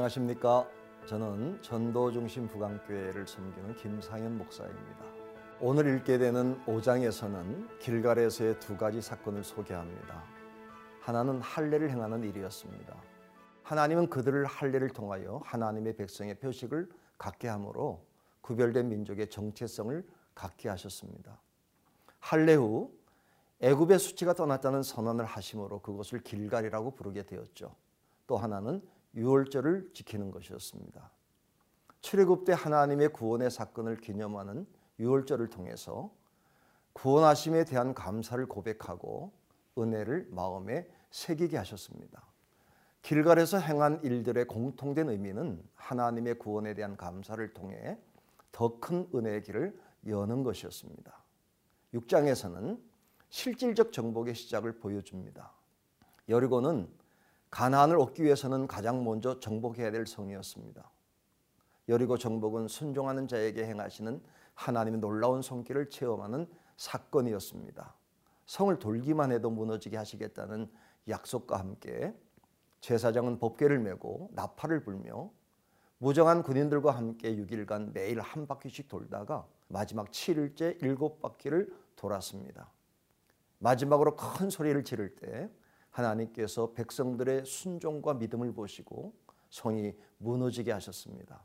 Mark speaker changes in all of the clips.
Speaker 1: 안녕하십니까. 저는 전도중심 부강교회를 섬기는 김상현 목사입니다. 오늘 읽게 되는 5장에서는 길갈에서의 두 가지 사건을 소개합니다. 하나는 할례를 행하는 일이었습니다. 하나님은 그들을 할례를 통하여 하나님의 백성의 표식을 갖게 함으로 구별된 민족의 정체성을 갖게 하셨습니다. 할례 후 애굽의 수치가 떠났다는 선언을 하심으로 그것을 길갈이라고 부르게 되었죠. 또 하나는 유월절을 지키는 것이었습니다. 출애굽 때 하나님의 구원의 사건을 기념하는 유월절을 통해서 구원하심에 대한 감사를 고백하고 은혜를 마음에 새기게 하셨습니다. 길갈에서 행한 일들의 공통된 의미는 하나님의 구원에 대한 감사를 통해 더 큰 은혜의 길을 여는 것이었습니다. 6장에서는 실질적 정복의 시작을 보여줍니다. 여리고는 가나안을 얻기 위해서는 가장 먼저 정복해야 될 성이었습니다. 여리고 정복은 순종하는 자에게 행하시는 하나님의 놀라운 손길을 체험하는 사건이었습니다. 성을 돌기만 해도 무너지게 하시겠다는 약속과 함께 제사장은 법궤를 메고 나팔을 불며 무정한 군인들과 함께 6일간 매일 한 바퀴씩 돌다가 마지막 7일째 일곱 바퀴를 돌았습니다. 마지막으로 큰 소리를 지를 때 하나님께서 백성들의 순종과 믿음을 보시고 성이 무너지게 하셨습니다.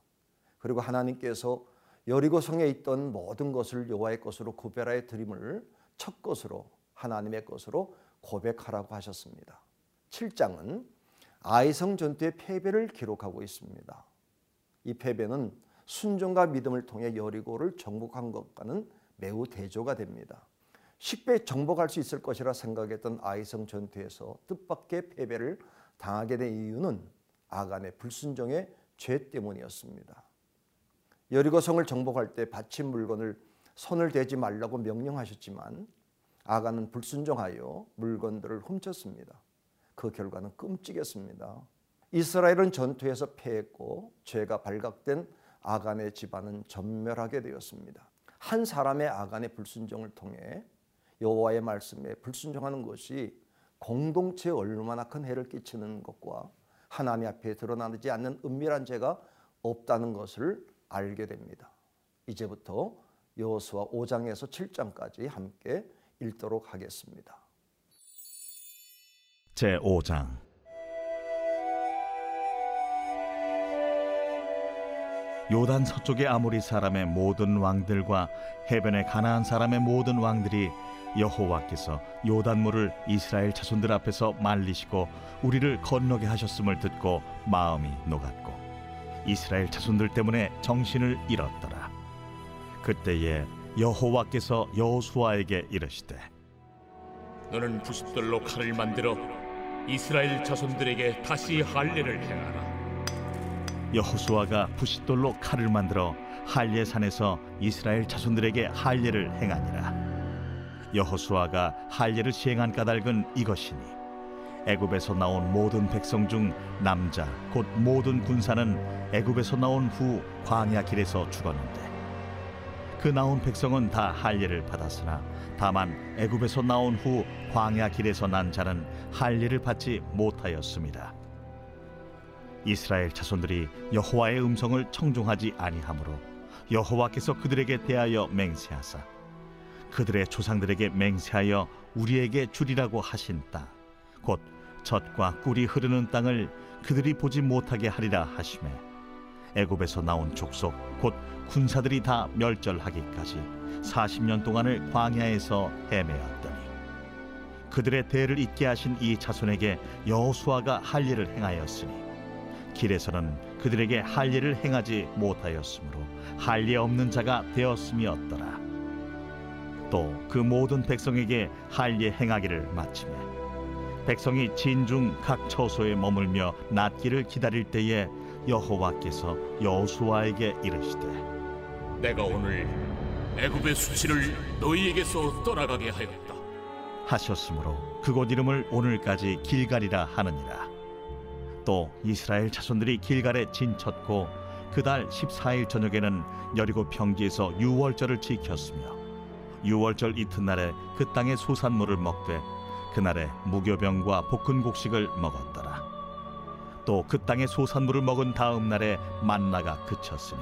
Speaker 1: 그리고 하나님께서 여리고 성에 있던 모든 것을 여호와의 것으로 구별하여 드림을 첫 것으로 하나님의 것으로 고백하라고 하셨습니다. 7장은 아이성 전투의 패배를 기록하고 있습니다. 이 패배는 순종과 믿음을 통해 여리고를 정복한 것과는 매우 대조가 됩니다. 쉽게 정복할 수 있을 것이라 생각했던 아이성 전투에서 뜻밖의 패배를 당하게 된 이유는 아간의 불순종의 죄 때문이었습니다. 여리고 성을 정복할 때 바친 물건을 손을 대지 말라고 명령하셨지만 아간은 불순종하여 물건들을 훔쳤습니다. 그 결과는 끔찍했습니다. 이스라엘은 전투에서 패했고 죄가 발각된 아간의 집안은 전멸하게 되었습니다. 한 사람의 아간의 불순종을 통해 여호와의 말씀에 불순종하는 것이 공동체에 얼마나 큰 해를 끼치는 것과 하나님 앞에 드러나지 않는 은밀한 죄가 없다는 것을 알게 됩니다. 이제부터 여호수아 5장에서 7장까지 함께 읽도록 하겠습니다.
Speaker 2: 제 5장 요단 서쪽의 아모리 사람의 모든 왕들과 해변의 가나안 사람의 모든 왕들이 여호와께서 요단물을 이스라엘 자손들 앞에서 말리시고 우리를 건너게 하셨음을 듣고 마음이 녹았고 이스라엘 자손들 때문에 정신을 잃었더라. 그때에 여호와께서 여호수아에게 이르시되
Speaker 3: 너는 부싯돌로 칼을 만들어 이스라엘 자손들에게 다시 할례를 행하라.
Speaker 2: 여호수아가 부싯돌로 칼을 만들어 할례 산에서 이스라엘 자손들에게 할례를 행하니라. 여호수아가 할례를 시행한 까닭은 이것이니 애굽에서 나온 모든 백성 중 남자 곧 모든 군사는 애굽에서 나온 후 광야 길에서 죽었는데 그 나온 백성은 다 할례를 받았으나 다만 애굽에서 나온 후 광야 길에서 난 자는 할례를 받지 못하였습니다. 이스라엘 자손들이 여호와의 음성을 청종하지 아니하므로 여호와께서 그들에게 대하여 맹세하사 그들의 조상들에게 맹세하여 우리에게 주리라고 하신 땅, 곧 젖과 꿀이 흐르는 땅을 그들이 보지 못하게 하리라 하심에 애굽에서 나온 족속 곧 군사들이 다 멸절하기까지 40년 동안을 광야에서 헤매었더니 그들의 대를 잇게 하신 이 자손에게 여호수아가 할 일을 행하였으니 길에서는 그들에게 할 일을 행하지 못하였으므로 할일 없는 자가 되었음이었더라. 또 그 모든 백성에게 할례 행하기를 마치매 백성이 진중 각 처소에 머물며 낫기를 기다릴 때에 여호와께서 여호수아에게 이르시되
Speaker 3: 내가 오늘 애굽의 수치를 너희에게서 떠나가게 하였다.
Speaker 2: 하셨으므로 그곳 이름을 오늘까지 길갈이라 하느니라. 또 이스라엘 자손들이 길갈에 진쳤고 그달 14일 저녁에는 여리고 평지에서 유월절을 지켰으며 유월절 이튿날에 그 땅의 소산물을 먹되 그날에 무교병과 볶은 곡식을 먹었더라 또 그 땅의 소산물을 먹은 다음 날에 만나가 그쳤으니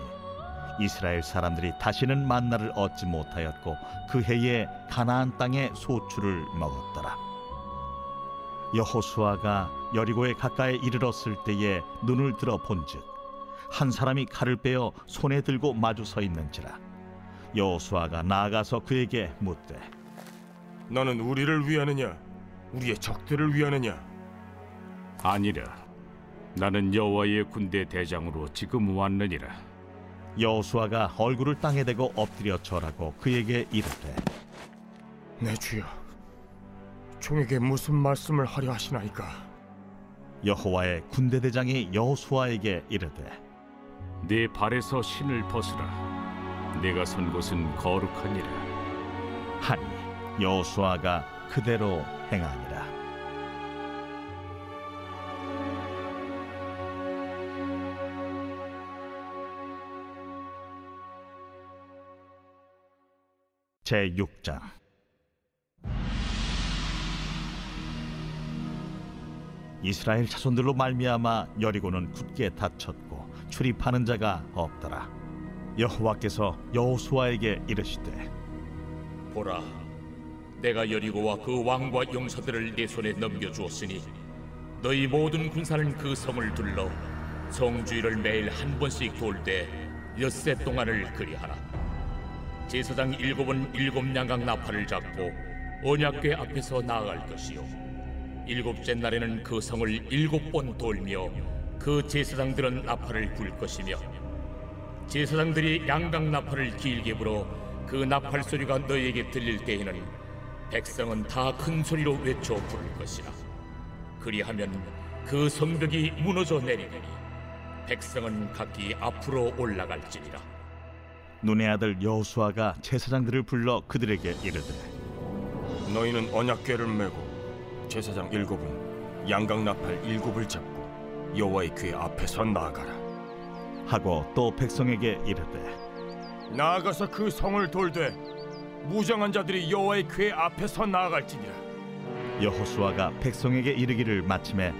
Speaker 2: 이스라엘 사람들이 다시는 만나를 얻지 못하였고 그 해에 가나안 땅의 소출을 먹었더라. 여호수아가 여리고에 가까이 이르렀을 때에 눈을 들어 본즉 한 사람이 칼을 빼어 손에 들고 마주 서 있는지라 여호수아가 나아가서 그에게 묻되
Speaker 4: 너는 우리를 위하느냐? 우리의 적들을 위하느냐?
Speaker 5: 아니라 나는 여호와의 군대 대장으로 지금 왔느니라.
Speaker 2: 여호수아가 얼굴을 땅에 대고 엎드려 절하고 그에게 이르되
Speaker 4: 내 주여 종에게 무슨 말씀을 하려 하시나이까?
Speaker 2: 여호와의 군대 대장이 여호수아에게 이르되
Speaker 5: 네 발에서 신을 벗으라 내가 선 곳은 거룩하니라.
Speaker 2: 하니 여호수아가 그대로 행하니라. 제 6장. 이스라엘 자손들로 말미암아 여리고는 굳게 닫혔고 출입하는 자가 없더라 여호와께서 여호수아에게 이르시되
Speaker 3: 보라, 내가 여리고와 그 왕과 용사들을 내 손에 넘겨 주었으니 너희 모든 군사는 그 성을 둘러 성주의를 매일 한 번씩 돌 때 엿새 동안을 그리하라. 제사장 일곱은 일곱 양각 나팔을 잡고 언약궤 앞에서 나아갈 것이요. 일곱째 날에는 그 성을 일곱 번 돌며 그 제사장들은 나팔을 불 것이며 제사장들이 양각 나팔을 길게 불어 그 나팔 소리가 너희에게 들릴 때에는 백성은 다 큰 소리로 외쳐 부를 것이라. 그리하면 그 성벽이 무너져 내리리니 백성은 각기 앞으로 올라갈지니라.
Speaker 2: 눈의 아들 여호수아가 제사장들을 불러 그들에게 이르되
Speaker 4: 너희는 언약궤를 메고 제사장 일곱은 양각 나팔 일곱을 잡고 여호와의 궤 앞에서 나아가라
Speaker 2: 하고 또 백성에게 이르되
Speaker 4: 나아가서 그 성을 돌되 무정한 자들이 여호와의 궤 앞에서 나아갈지니라.
Speaker 2: 여호수아가 백성에게 이르기를 마침에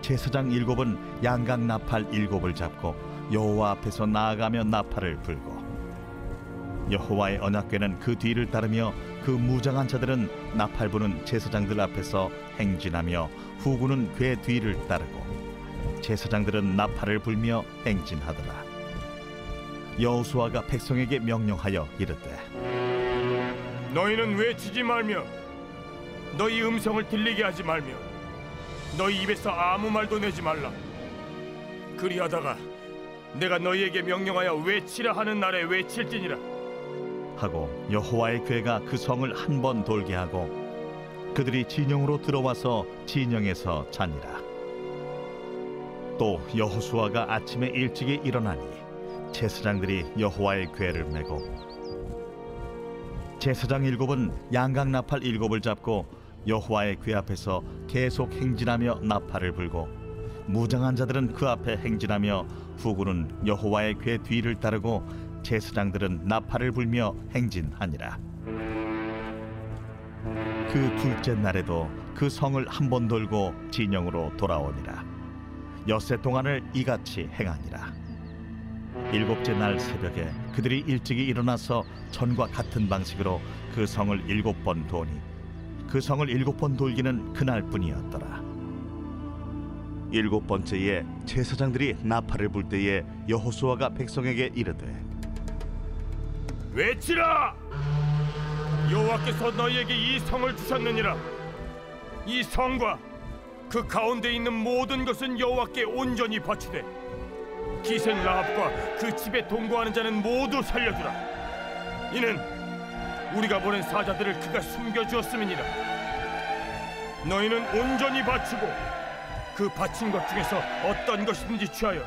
Speaker 2: 제사장 일곱은 양각 나팔 일곱을 잡고 여호와 앞에서 나아가며 나팔을 불고 여호와의 언약궤는 그 뒤를 따르며 그 무장한 자들은 나팔 부는 제사장들 앞에서 행진하며 후구는 궤 뒤를 따르고 제사장들은 나팔을 불며 행진하더라. 여호수아가 백성에게 명령하여 이르되
Speaker 4: 너희는 외치지 말며 너희 음성을 들리게 하지 말며 너희 입에서 아무 말도 내지 말라. 그리하다가 내가 너희에게 명령하여 외치라 하는 날에 외칠지니라.
Speaker 2: 하고 여호와의 괴가 그 성을 한 번 돌게 하고 그들이 진영으로 들어와서 진영에서 자니라 또 여호수아가 아침에 일찍이 일어나니 제사장들이 여호와의 괴를 메고 제사장 일곱은 양각 나팔 일곱을 잡고 여호와의 괴 앞에서 계속 행진하며 나팔을 불고 무장한 자들은 그 앞에 행진하며 후구는 여호와의 괴 뒤를 따르고 제사장들은 나팔을 불며 행진하니라. 그 둘째 날에도 그 성을 한 번 돌고 진영으로 돌아오니라. 엿새 동안을 이같이 행하니라. 일곱째 날 새벽에 그들이 일찍이 일어나서 전과 같은 방식으로 그 성을 일곱 번 도니 그 성을 일곱 번 돌기는 그날뿐이었더라. 일곱 번째에 제사장들이 나팔을 불 때에 여호수아가 백성에게 이르되
Speaker 4: 외치라 여호와께서 너희에게 이 성을 주셨느니라 이 성과 그 가운데 있는 모든 것은 여호와께 온전히 바치되 기생 라합과 그 집에 동거하는 자는 모두 살려주라. 이는 우리가 보낸 사자들을 그가 숨겨주었음이니라. 너희는 온전히 바치고 그 바친 것 중에서 어떤 것이든지 취하여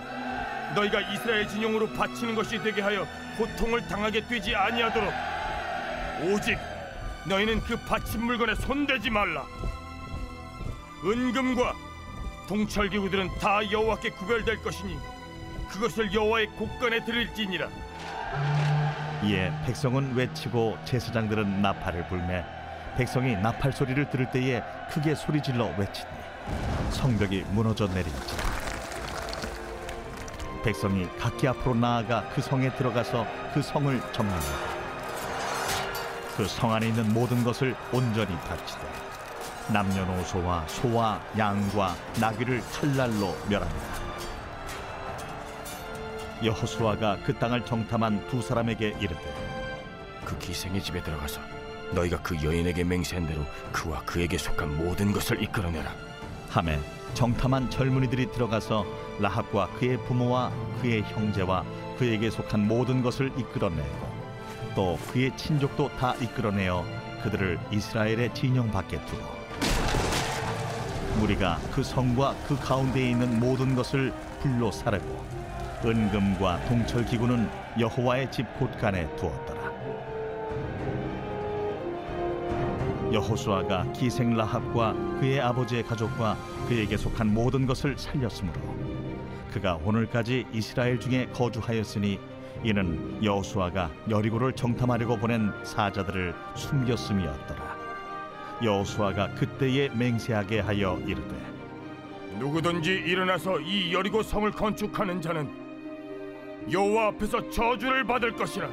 Speaker 4: 너희가 이스라엘 진영으로 바치는 것이 되게 하여 고통을 당하게 되지 아니하도록 오직 너희는 그 바친 물건에 손대지 말라 은금과 동철 기구들은 다 여호와께 구별될 것이니 그것을 여호와의 곳간에 드릴지니라.
Speaker 2: 이에 백성은 외치고 제사장들은 나팔을 불매 백성이 나팔 소리를 들을 때에 크게 소리질러 외치니 성벽이 무너져 내린지라. 백성이 각기 앞으로 나아가 그 성에 들어가서 그 성을 점령하고 그 성 안에 있는 모든 것을 온전히 바치되 남녀노소와 소와 양과 나귀를 칼날로 멸합니다. 여호수아가 그 땅을 정탐한 두 사람에게 이르되
Speaker 6: 그 기생의 집에 들어가서 너희가 그 여인에게 맹세한 대로 그와 그에게 속한 모든 것을 이끌어내라.
Speaker 2: 함에 정탐한 젊은이들이 들어가서 라합과 그의 부모와 그의 형제와 그에게 속한 모든 것을 이끌어내고 또 그의 친족도 다 이끌어내어 그들을 이스라엘의 진영 밖에 두고 무리가 그 성과 그 가운데에 있는 모든 것을 불로 사르고 은금과 동철 기구는 여호와의 집 곳간에 두었더라. 여호수아가 기생 라합과 그의 아버지의 가족과 그에게 속한 모든 것을 살렸으므로 그가 오늘까지 이스라엘 중에 거주하였으니 이는 여호수아가 여리고를 정탐하려고 보낸 사자들을 숨겼음이었더라. 여호수아가 그때에 맹세하게 하여 이르되
Speaker 4: 누구든지 일어나서 이 여리고 성을 건축하는 자는 여호와 앞에서 저주를 받을 것이라.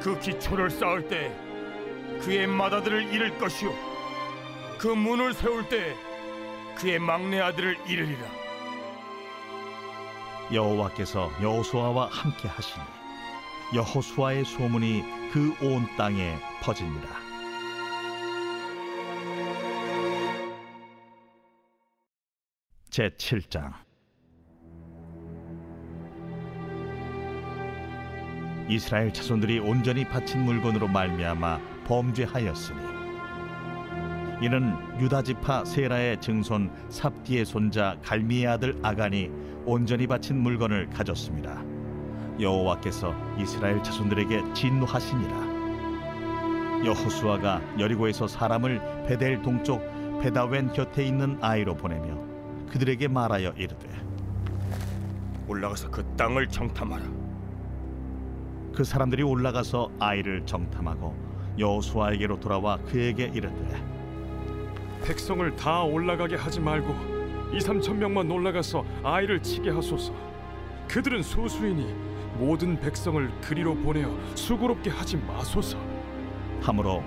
Speaker 4: 그 기초를 쌓을 때 그의 맏아들을 잃을 것이요 그 문을 세울 때 그의 막내 아들을 잃으리라.
Speaker 2: 여호와께서 여호수아와 함께 하시니 여호수아의 소문이 그 온 땅에 퍼지니라. 제 7장 이스라엘 자손들이 온전히 바친 물건으로 말미암아 범죄하였으니 이는 유다 지파 세라의 증손 삽디의 손자 갈미의 아들 아간이 온전히 바친 물건을 가졌습니다. 여호와께서 이스라엘 자손들에게 진노하시니라. 여호수아가 여리고에서 사람을 베델 동쪽 베다웬 곁에 있는 아이로 보내며 그들에게 말하여 이르되
Speaker 4: 올라가서 그 땅을 정탐하라.
Speaker 2: 그 사람들이 올라가서 아이를 정탐하고 여호수아에게로 돌아와 그에게 이르되
Speaker 7: 백성을 다 올라가게 하지 말고 이 삼천 명만 올라가서 아이를 치게 하소서. 그들은 소수이니 모든 백성을 그리로 보내어 수고롭게 하지 마소서.
Speaker 2: 함으로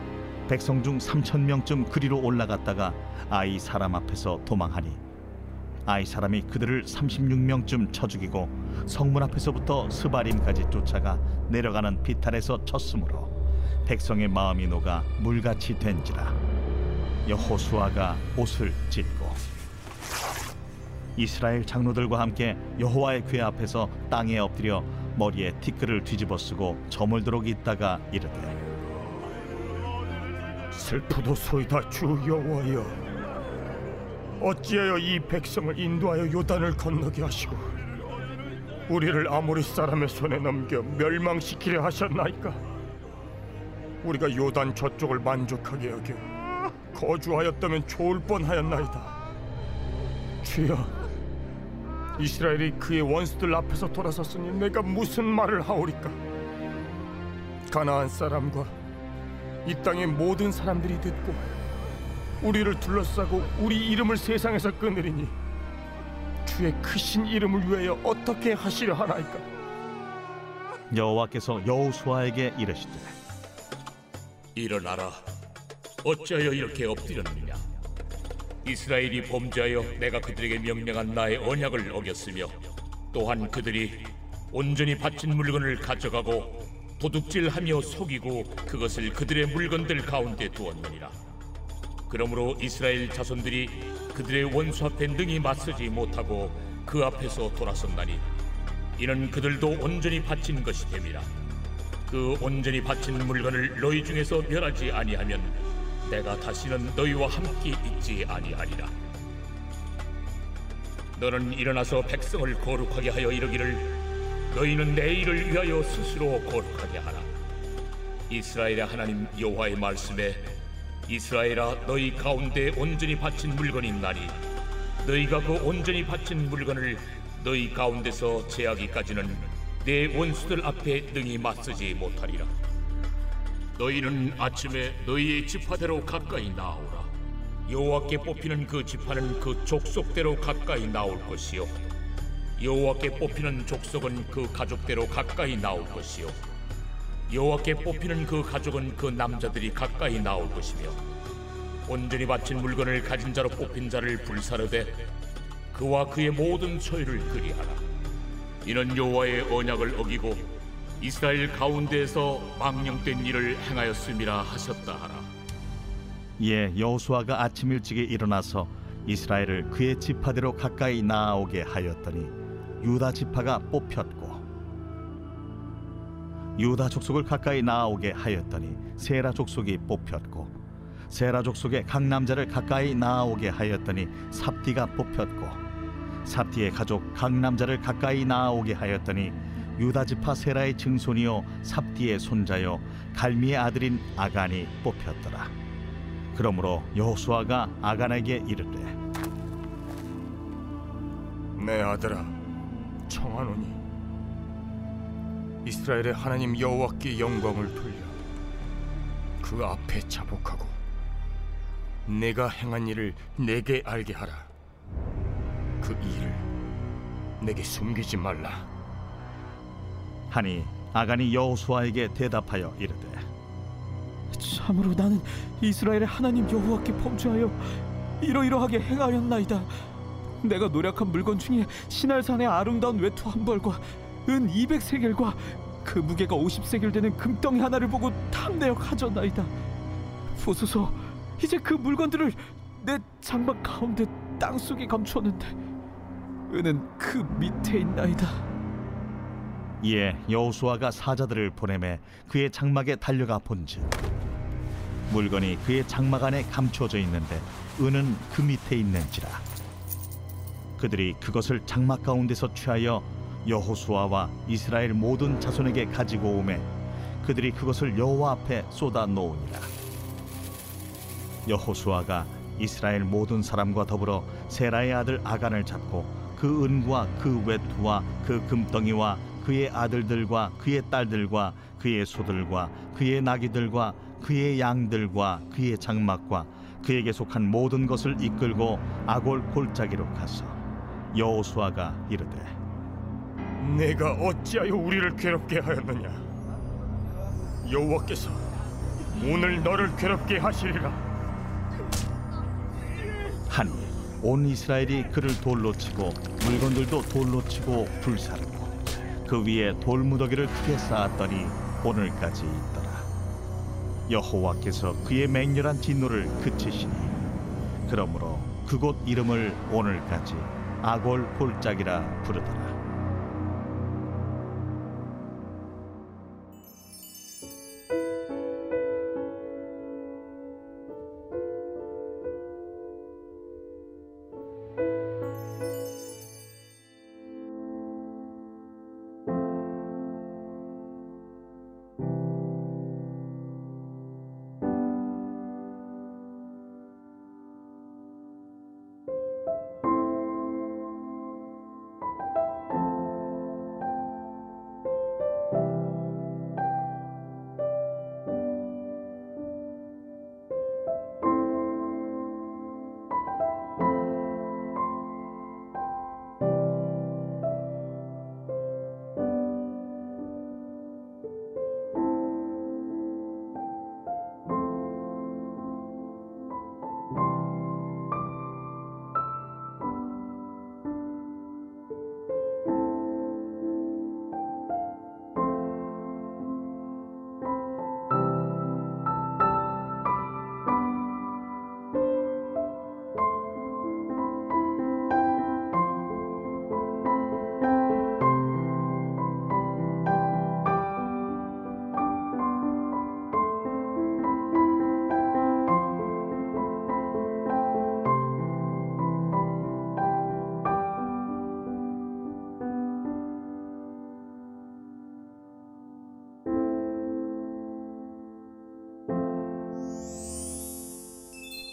Speaker 2: 백성 중 삼천 명쯤 그리로 올라갔다가 아이 사람 앞에서 도망하니 아이 사람이 그들을 삼십육 명쯤 쳐 죽이고 성문 앞에서부터 스바림까지 쫓아가 내려가는 비탈에서 쳤으므로 백성의 마음이 녹아 물같이 된지라. 여호수아가 옷을 찢고 이스라엘 장로들과 함께 여호와의 궤 앞에서 땅에 엎드려 머리에 티끌을 뒤집어 쓰고 저물도록 있다가 이르되
Speaker 4: 슬프도 소이다 주 여호와여 어찌하여 이 백성을 인도하여 요단을 건너게 하시고 우리를 아모리 사람의 손에 넘겨 멸망시키려 하셨나이까? 우리가 요단 저쪽을 만족하게 여겨 거주하였다면 좋을 뻔하였나이다. 주여 이스라엘이 그의 원수들 앞에서 돌아섰으니 내가 무슨 말을 하오리까? 가나안 사람과 이 땅의 모든 사람들이 듣고 우리를 둘러싸고 우리 이름을 세상에서 끊으리니 주의 크신 이름을 위하여 어떻게 하시려 하나이까?
Speaker 2: 여호와께서 여호수아에게 이르시되
Speaker 3: 일어나라. 어찌하여 이렇게 엎드렸느냐? 이스라엘이 범죄하여 내가 그들에게 명령한 나의 언약을 어겼으며 또한 그들이 온전히 바친 물건을 가져가고 도둑질하며 속이고 그것을 그들의 물건들 가운데 두었느니라 그러므로 이스라엘 자손들이 그들의 원수 앞에 능히 맞서지 못하고 그 앞에서 돌아섰나니 이는 그들도 온전히 바친 것이 됨이라 그 온전히 바친 물건을 너희 중에서 멸하지 아니하면 내가 다시는 너희와 함께 있지 아니하리라. 너는 일어나서 백성을 거룩하게 하여 이르기를 너희는 내 일을 위하여 스스로 거룩하게 하라. 이스라엘의 하나님 여호와의 말씀에 이스라엘아 너희 가운데 온전히 바친 물건이 있나니 너희가 그 온전히 바친 물건을 너희 가운데서 제하기까지는 내 원수들 앞에 능히 맞서지 못하리라. 너희는 아침에 너희의 지파대로 가까이 나오라. 여호와께 뽑히는 그 지파는 그 족속대로 가까이 나올 것이요. 여호와께 뽑히는 족속은 그 가족대로 가까이 나올 것이요 여호와께 뽑히는 그 가족은 그 남자들이 가까이 나올 것이며 온전히 바친 물건을 가진 자로 뽑힌 자를 불사르되 그와 그의 모든 소유를 그리하라. 이는 여호와의 언약을 어기고 이스라엘 가운데에서 망령된 일을 행하였음이라 하셨다 하라.
Speaker 2: 이에 여호수아가 아침 일찍에 일어나서 이스라엘을 그의 지파대로 가까이 나아오게 하였더니 유다 지파가 뽑혔고 유다 족속을 가까이 나아오게 하였더니 세라 족속이 뽑혔고 세라 족속의 각 남자를 가까이 나아오게 하였더니 삽디가 뽑혔고 삽디의 가족 각 남자를 가까이 나아오게 하였더니 유다 지파 세라의 증손이요 삽디의 손자요 갈미의 아들인 아간이 뽑혔더라. 그러므로 여호수아가 아간에게 이르되
Speaker 6: 내 아들아 청하노니 이스라엘의 하나님 여호와께 영광을 돌려 그 앞에 자복하고 내가 행한 일을 내게 알게 하라 그 일을 내게 숨기지 말라
Speaker 2: 하니 아간이 여호수아에게 대답하여 이르되
Speaker 8: 참으로 나는 이스라엘의 하나님 여호와께 범죄하여 이러이러하게 행하였나이다. 내가 노력한 물건 중에 신할산의 아름다운 외투 한 벌과 은 200세겔과 그 무게가 50세겔 되는 금덩이 하나를 보고 탐내어 가져나이다. 보소서, 이제 그 물건들을 내 장막 가운데 땅 속에 감추었는데 은은 그 밑에 있나이다.
Speaker 2: 이에 여호수아가 사자들을 보내매 그의 장막에 달려가 본즉 물건이 그의 장막 안에 감추어져 있는데 은은 그 밑에 있는지라 그들이 그것을 장막 가운데서 취하여 여호수아와 이스라엘 모든 자손에게 가지고 오매 그들이 그것을 여호와 앞에 쏟아 놓으니라. 여호수아가 이스라엘 모든 사람과 더불어 세라의 아들 아간을 잡고 그 은과 그 외투와 그 금덩이와 그의 아들들과 그의 딸들과 그의 소들과 그의 나귀들과 그의 양들과 그의 장막과 그에게 속한 모든 것을 이끌고 아골 골짜기로 가서 여호수아가 이르되
Speaker 6: 내가 어찌하여 우리를 괴롭게 하였느냐? 여호와께서 오늘 너를 괴롭게 하시리라.
Speaker 2: 하니 온 이스라엘이 그를 돌로 치고 물건들도 돌로 치고 불사르고 그 위에 돌무더기를 크게 쌓았더니 오늘까지 있더라. 여호와께서 그의 맹렬한 진노를 그치시니 그러므로 그곳 이름을 오늘까지 아골 골짜기라 부르더라